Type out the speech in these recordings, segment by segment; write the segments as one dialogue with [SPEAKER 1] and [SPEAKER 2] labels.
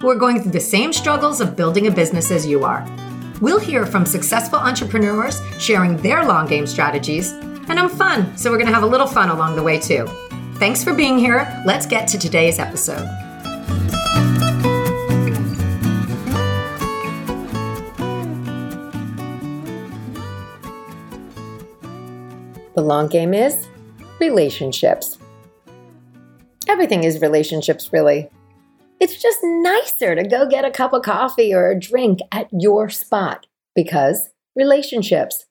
[SPEAKER 1] who are going through the same struggles of building a business as you are. We'll hear from successful entrepreneurs sharing their long game strategies, and I'm fun, so we're going to have a little fun along the way too. Thanks for being here. Let's get to today's episode. The long game is relationships. Everything is relationships, really. It's just nicer to go get a cup of coffee or a drink at your spot because relationships.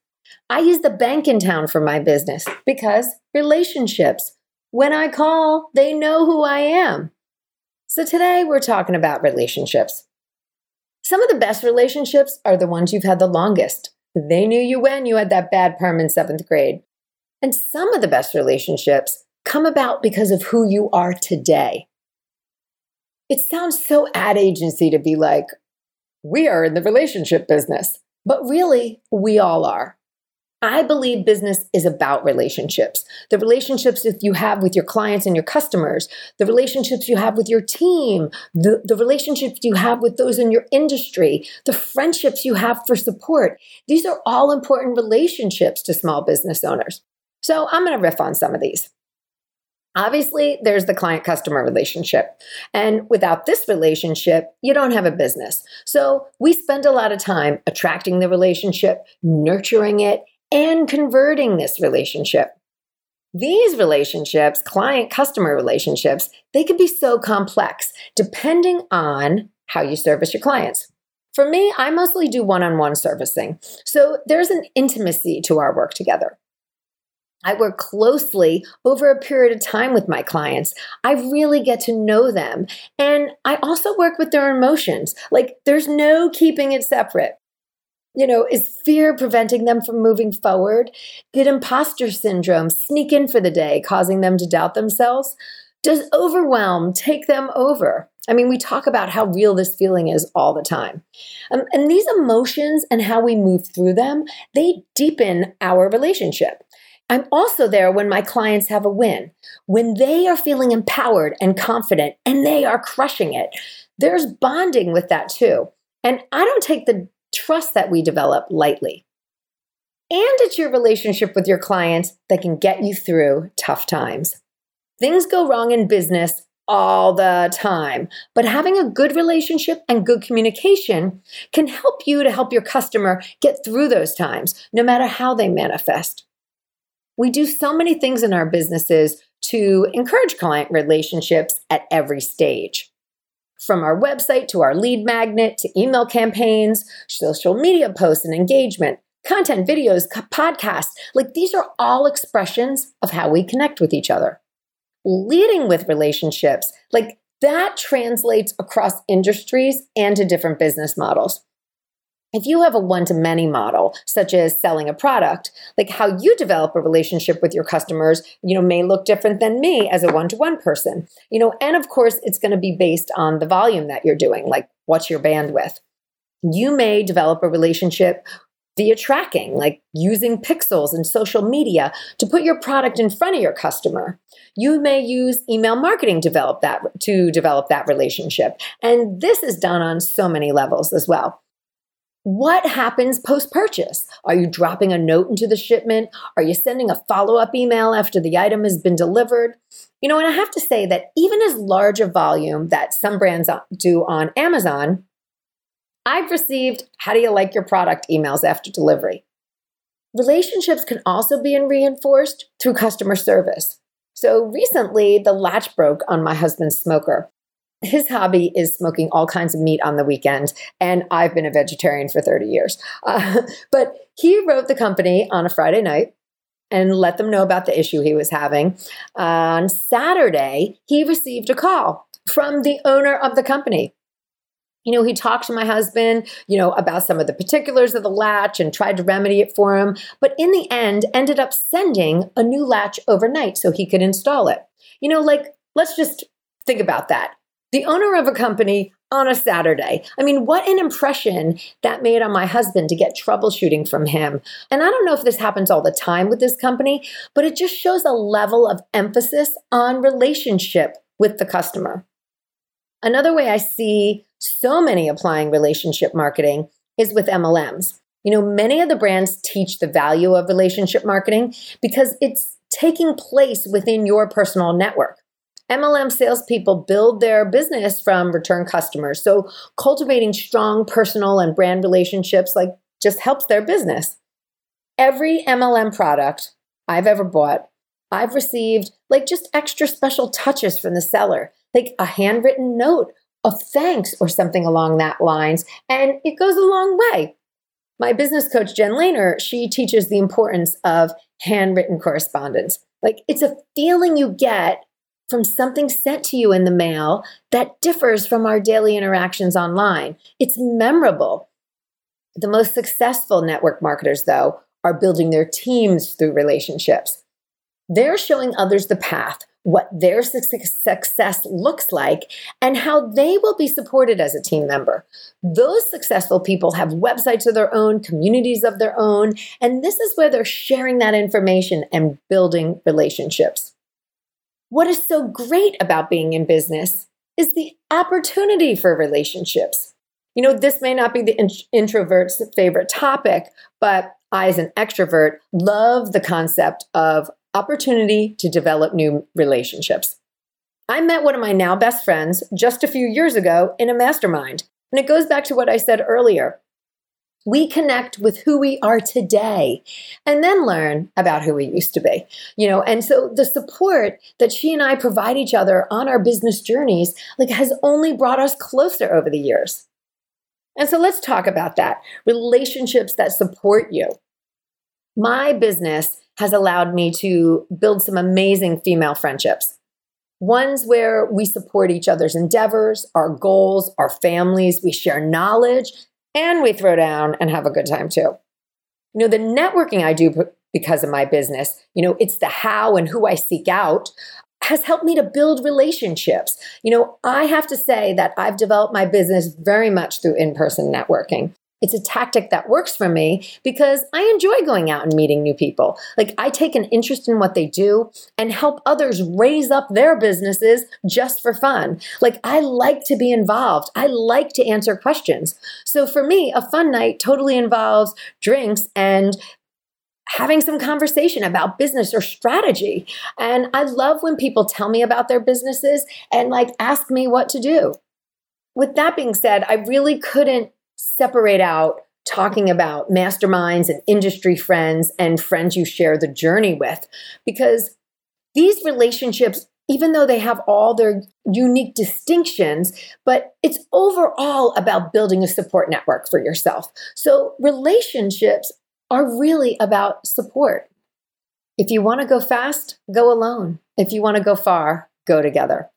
[SPEAKER 1] I use the bank in town for my business because relationships. When I call, they know who I am. So today we're talking about relationships. Some of the best relationships are the ones you've had the longest. They knew you when you had that bad perm in seventh grade. And some of the best relationships come about because of who you are today. It sounds so ad agency to be like, we are in the relationship business, but really, we all are. I believe business is about relationships. The relationships that you have with your clients and your customers, the relationships you have with your team, the, the relationships you have with those in your industry, the friendships you have for support. These are all important relationships to small business owners. So I'm going to riff on some of these. Obviously, there's the client customer relationship. And without this relationship, you don't have a business. So we spend a lot of time attracting the relationship, nurturing it, and converting this relationship. These relationships, client customer relationships, they can be so complex depending on how you service your clients. For me, I mostly do one on one servicing. So there's an intimacy to our work together. I work closely over a period of time with my clients. I really get to know them. And I also work with their emotions. Like, there's no keeping it separate. You know, is fear preventing them from moving forward? Did imposter syndrome sneak in for the day, causing them to doubt themselves? Does overwhelm take them over? I mean, we talk about how real this feeling is all the time. Um, and these emotions and how we move through them, they deepen our relationship. I'm also there when my clients have a win, when they are feeling empowered and confident and they are crushing it. There's bonding with that too. And I don't take the trust that we develop lightly. And it's your relationship with your clients that can get you through tough times. Things go wrong in business all the time, but having a good relationship and good communication can help you to help your customer get through those times, no matter how they manifest. We do so many things in our businesses to encourage client relationships at every stage. From our website to our lead magnet to email campaigns, social media posts and engagement, content, videos, podcasts like these are all expressions of how we connect with each other. Leading with relationships, like that translates across industries and to different business models. If you have a one to many model, such as selling a product, like how you develop a relationship with your customers, you know, may look different than me as a one to one person. You know, and of course, it's going to be based on the volume that you're doing, like what's your bandwidth. You may develop a relationship via tracking, like using pixels and social media to put your product in front of your customer. You may use email marketing develop that to develop that relationship. And this is done on so many levels as well. What happens post purchase? Are you dropping a note into the shipment? Are you sending a follow up email after the item has been delivered? You know, and I have to say that even as large a volume that some brands do on Amazon, I've received how do you like your product emails after delivery. Relationships can also be reinforced through customer service. So recently, the latch broke on my husband's smoker his hobby is smoking all kinds of meat on the weekend, and I've been a vegetarian for 30 years. Uh, but he wrote the company on a Friday night and let them know about the issue he was having. On Saturday, he received a call from the owner of the company. you know, he talked to my husband, you know, about some of the particulars of the latch and tried to remedy it for him, but in the end ended up sending a new latch overnight so he could install it. You know, like, let's just think about that. The owner of a company on a Saturday. I mean, what an impression that made on my husband to get troubleshooting from him. And I don't know if this happens all the time with this company, but it just shows a level of emphasis on relationship with the customer. Another way I see so many applying relationship marketing is with MLMs. You know, many of the brands teach the value of relationship marketing because it's taking place within your personal network. MLM salespeople build their business from return customers. So cultivating strong personal and brand relationships like just helps their business. Every MLM product I've ever bought, I've received like just extra special touches from the seller, like a handwritten note of thanks or something along that lines, and it goes a long way. My business coach Jen Lehner, she teaches the importance of handwritten correspondence. Like it's a feeling you get from something sent to you in the mail that differs from our daily interactions online. It's memorable. The most successful network marketers, though, are building their teams through relationships. They're showing others the path, what their success looks like, and how they will be supported as a team member. Those successful people have websites of their own, communities of their own, and this is where they're sharing that information and building relationships. What is so great about being in business is the opportunity for relationships. You know, this may not be the in- introvert's favorite topic, but I, as an extrovert, love the concept of opportunity to develop new relationships. I met one of my now best friends just a few years ago in a mastermind. And it goes back to what I said earlier we connect with who we are today and then learn about who we used to be you know? And so the support that she and i provide each other on our business journeys like has only brought us closer over the years. And so let's talk about that. Relationships that support you. My business has allowed me to build some amazing female friendships. Ones where we support each other's endeavors, our goals, our families, we share knowledge, and we throw down and have a good time too. You know, the networking I do because of my business, you know, it's the how and who I seek out has helped me to build relationships. You know, I have to say that I've developed my business very much through in person networking. It's a tactic that works for me because I enjoy going out and meeting new people. Like, I take an interest in what they do and help others raise up their businesses just for fun. Like, I like to be involved, I like to answer questions. So, for me, a fun night totally involves drinks and having some conversation about business or strategy. And I love when people tell me about their businesses and like ask me what to do. With that being said, I really couldn't separate out talking about masterminds and industry friends and friends you share the journey with because these relationships even though they have all their unique distinctions, but it's overall about building a support network for yourself. So, relationships are really about support. If you want to go fast, go alone. If you want to go far, go together.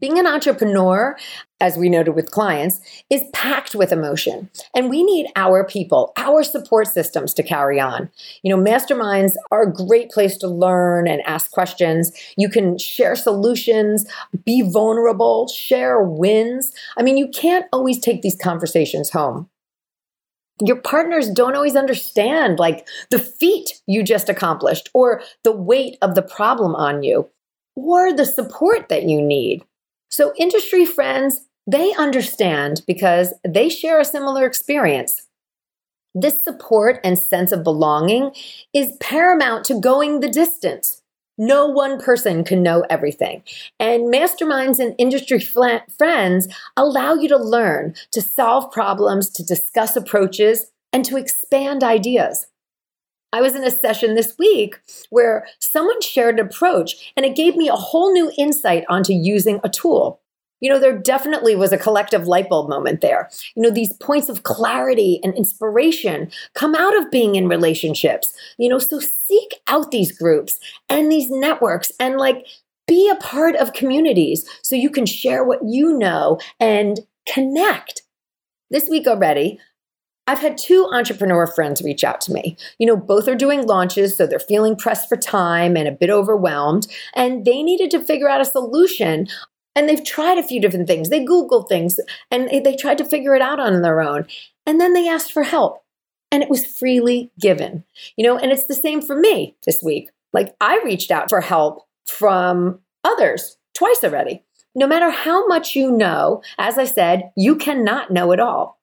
[SPEAKER 1] Being an entrepreneur, as we noted with clients, is packed with emotion. And we need our people, our support systems to carry on. You know, masterminds are a great place to learn and ask questions. You can share solutions, be vulnerable, share wins. I mean, you can't always take these conversations home. Your partners don't always understand like the feat you just accomplished or the weight of the problem on you or the support that you need. So, industry friends, they understand because they share a similar experience. This support and sense of belonging is paramount to going the distance. No one person can know everything. And masterminds and industry fl- friends allow you to learn, to solve problems, to discuss approaches, and to expand ideas. I was in a session this week where someone shared an approach and it gave me a whole new insight onto using a tool. You know, there definitely was a collective light bulb moment there. You know, these points of clarity and inspiration come out of being in relationships. You know, so seek out these groups and these networks and like be a part of communities so you can share what you know and connect. This week already, I've had two entrepreneur friends reach out to me. You know, both are doing launches, so they're feeling pressed for time and a bit overwhelmed, and they needed to figure out a solution. And they've tried a few different things. They Googled things and they tried to figure it out on their own. And then they asked for help, and it was freely given. You know, and it's the same for me this week. Like, I reached out for help from others twice already. No matter how much you know, as I said, you cannot know it all.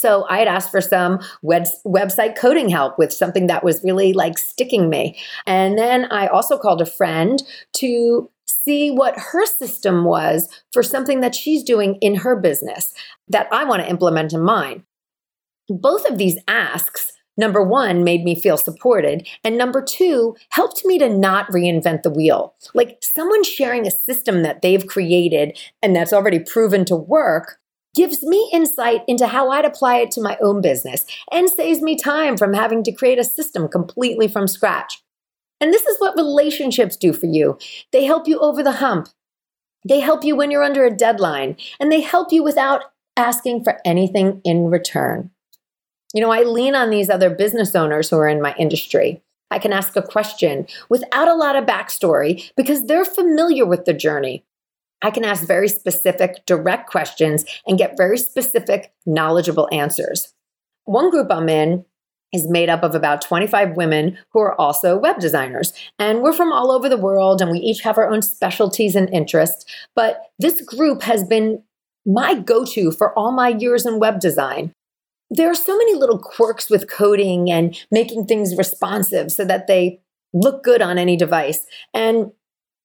[SPEAKER 1] So I had asked for some web, website coding help with something that was really like sticking me. And then I also called a friend to see what her system was for something that she's doing in her business that I want to implement in mine. Both of these asks number one, made me feel supported. And number two, helped me to not reinvent the wheel. Like someone sharing a system that they've created and that's already proven to work gives me insight into how I'd apply it to my own business and saves me time from having to create a system completely from scratch. And this is what relationships do for you. They help you over the hump. They help you when you're under a deadline, and they help you without asking for anything in return. You know, I lean on these other business owners who are in my industry. I can ask a question without a lot of backstory because they're familiar with the journey. I can ask very specific, direct questions and get very specific, knowledgeable answers. One group I'm in is made up of about 25 women who are also web designers. And we're from all over the world and we each have our own specialties and interests. But this group has been my go to for all my years in web design. There are so many little quirks with coding and making things responsive so that they look good on any device. And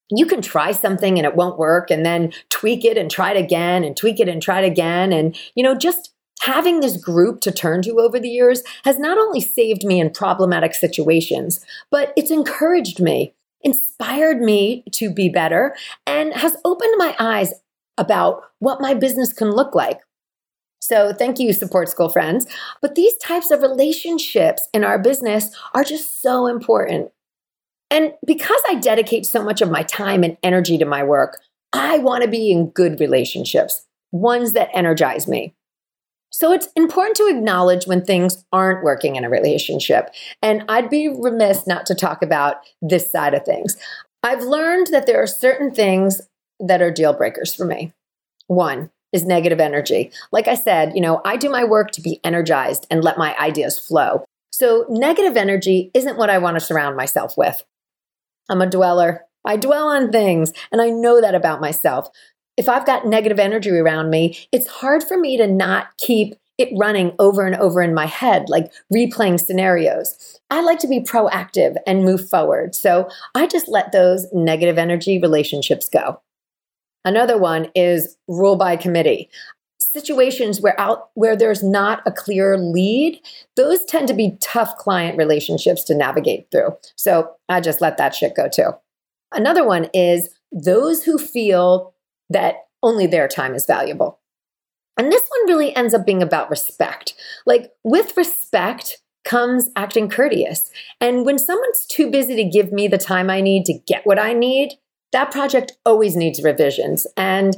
[SPEAKER 1] you can try something and it won't work and then tweak it and try it again and tweak it and try it again. And, you know, just having this group to turn to over the years has not only saved me in problematic situations, but it's encouraged me, inspired me to be better, and has opened my eyes about what my business can look like. So, thank you, support school friends. But these types of relationships in our business are just so important. And because I dedicate so much of my time and energy to my work, I want to be in good relationships, ones that energize me. So it's important to acknowledge when things aren't working in a relationship. And I'd be remiss not to talk about this side of things. I've learned that there are certain things that are deal breakers for me. One is negative energy. Like I said, you know, I do my work to be energized and let my ideas flow. So negative energy isn't what I want to surround myself with. I'm a dweller. I dwell on things, and I know that about myself. If I've got negative energy around me, it's hard for me to not keep it running over and over in my head, like replaying scenarios. I like to be proactive and move forward. So I just let those negative energy relationships go. Another one is rule by committee. Situations where out where there's not a clear lead, those tend to be tough client relationships to navigate through. So I just let that shit go too. Another one is those who feel that only their time is valuable. And this one really ends up being about respect. Like, with respect comes acting courteous. And when someone's too busy to give me the time I need to get what I need, that project always needs revisions. And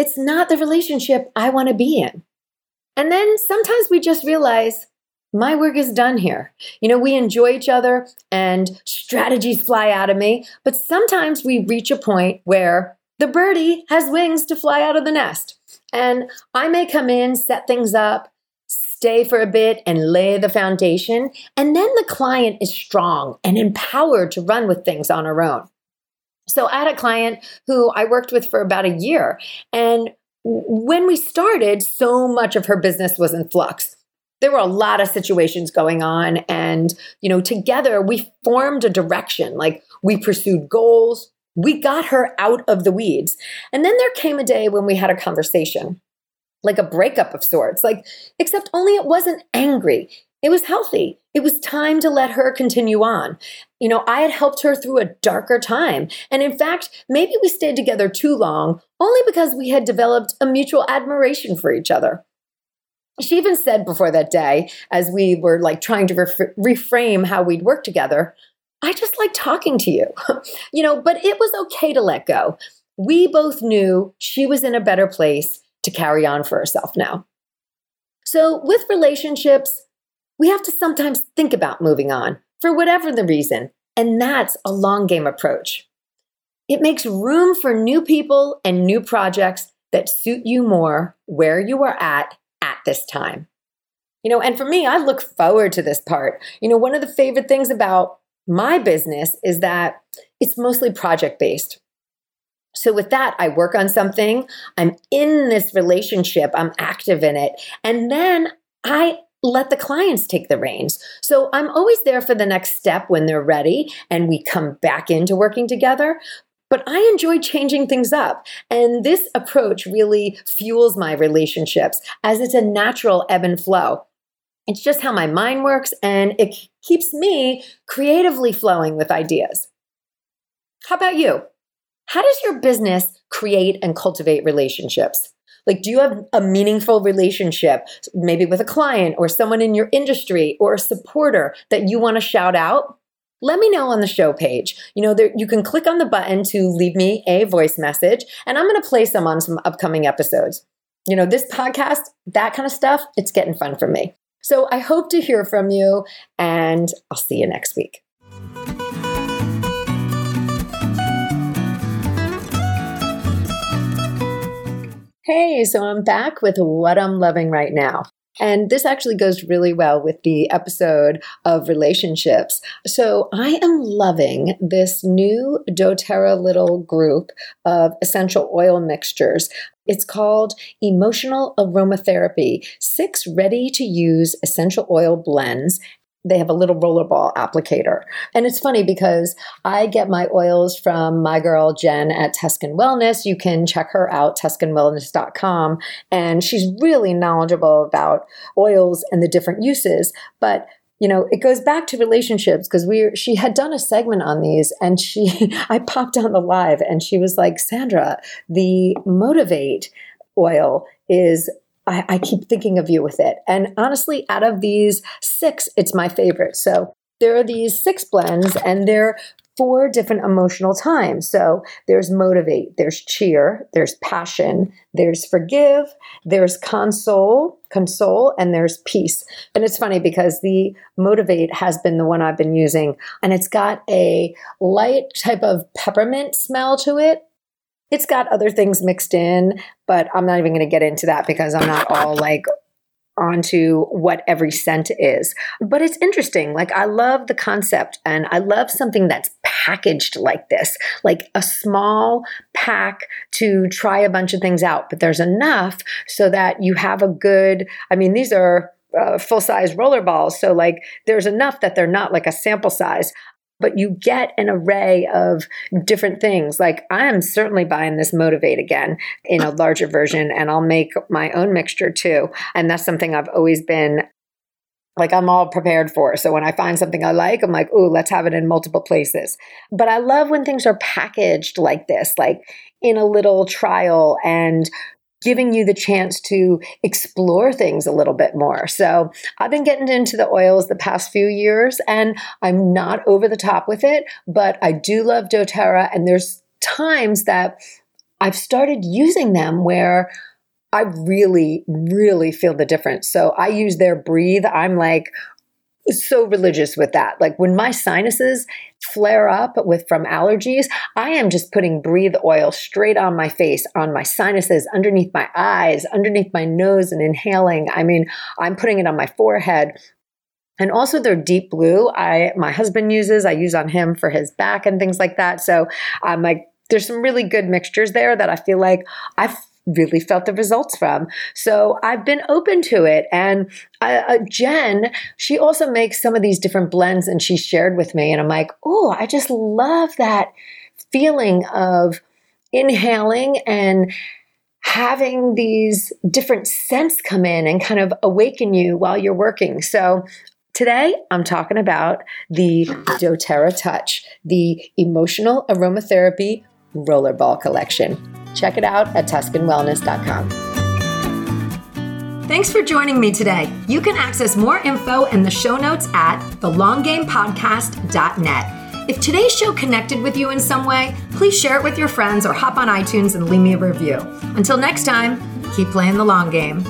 [SPEAKER 1] it's not the relationship I want to be in. And then sometimes we just realize my work is done here. You know, we enjoy each other and strategies fly out of me, but sometimes we reach a point where the birdie has wings to fly out of the nest. And I may come in, set things up, stay for a bit, and lay the foundation. And then the client is strong and empowered to run with things on her own. So I had a client who I worked with for about a year. And when we started, so much of her business was in flux. There were a lot of situations going on and you know together we formed a direction like we pursued goals we got her out of the weeds. And then there came a day when we had a conversation like a breakup of sorts like except only it wasn't angry it was healthy. It was time to let her continue on you know i had helped her through a darker time and in fact maybe we stayed together too long only because we had developed a mutual admiration for each other she even said before that day, as we were like trying to ref- reframe how we'd work together, I just like talking to you, you know, but it was okay to let go. We both knew she was in a better place to carry on for herself now. So, with relationships, we have to sometimes think about moving on for whatever the reason. And that's a long game approach. It makes room for new people and new projects that suit you more where you are at at this time. You know, and for me, I look forward to this part. You know, one of the favorite things about my business is that it's mostly project based. So, with that, I work on something, I'm in this relationship, I'm active in it, and then I let the clients take the reins. So, I'm always there for the next step when they're ready and we come back into working together. But I enjoy changing things up. And this approach really fuels my relationships as it's a natural ebb and flow. It's just how my mind works, and it keeps me creatively flowing with ideas. How about you? How does your business create and cultivate relationships? Like, do you have a meaningful relationship, maybe with a client or someone in your industry or a supporter that you want to shout out? Let me know on the show page. You know, there, you can click on the button to leave me a voice message, and I'm going to play some on some upcoming episodes. You know, this podcast, that kind of stuff, it's getting fun for me. So I hope to hear from you, and I'll see you next week. Hey, so I'm back with what I'm loving right now. And this actually goes really well with the episode of relationships. So I am loving this new doTERRA little group of essential oil mixtures. It's called Emotional Aromatherapy Six Ready to Use Essential Oil Blends they have a little rollerball applicator. And it's funny because I get my oils from my girl Jen at Tuscan Wellness. You can check her out, tuscanwellness.com. And she's really knowledgeable about oils and the different uses. But you know, it goes back to relationships because we she had done a segment on these and she I popped on the live and she was like, Sandra, the motivate oil is I, I keep thinking of you with it. And honestly, out of these six, it's my favorite. So there are these six blends, and they're four different emotional times. So there's motivate, there's cheer, there's passion, there's forgive, there's console, console, and there's peace. And it's funny because the motivate has been the one I've been using, and it's got a light type of peppermint smell to it. It's got other things mixed in, but I'm not even going to get into that because I'm not all like onto what every scent is. But it's interesting. Like, I love the concept and I love something that's packaged like this, like a small pack to try a bunch of things out. But there's enough so that you have a good, I mean, these are. Uh, full size roller balls. So, like, there's enough that they're not like a sample size but you get an array of different things. Like I am certainly buying this Motivate again in a larger version, and I'll make my own mixture too. And that's something I've always been like I'm all prepared for. So when I find something I like, I'm like, oh, let's have it in multiple places. But I love when things are packaged like this, like in a little trial and giving you the chance to explore things a little bit more. So I've been getting into the oils the past few years and I'm not over the top with it, but I do love doTERRA and there's times that I've started using them where I really, really feel the difference. So I use their breathe. I'm like, so religious with that. Like when my sinuses flare up with from allergies, I am just putting breathe oil straight on my face, on my sinuses, underneath my eyes, underneath my nose and inhaling. I mean, I'm putting it on my forehead. And also their deep blue, I my husband uses. I use on him for his back and things like that. So I'm like there's some really good mixtures there that I feel like I've really felt the results from. So I've been open to it. And uh, uh, Jen, she also makes some of these different blends and she shared with me. And I'm like, oh, I just love that feeling of inhaling and having these different scents come in and kind of awaken you while you're working. So Today, I'm talking about the doTERRA Touch, the emotional aromatherapy rollerball collection. Check it out at TuscanWellness.com. Thanks for joining me today. You can access more info in the show notes at thelonggamepodcast.net. If today's show connected with you in some way, please share it with your friends or hop on iTunes and leave me a review. Until next time, keep playing the long game.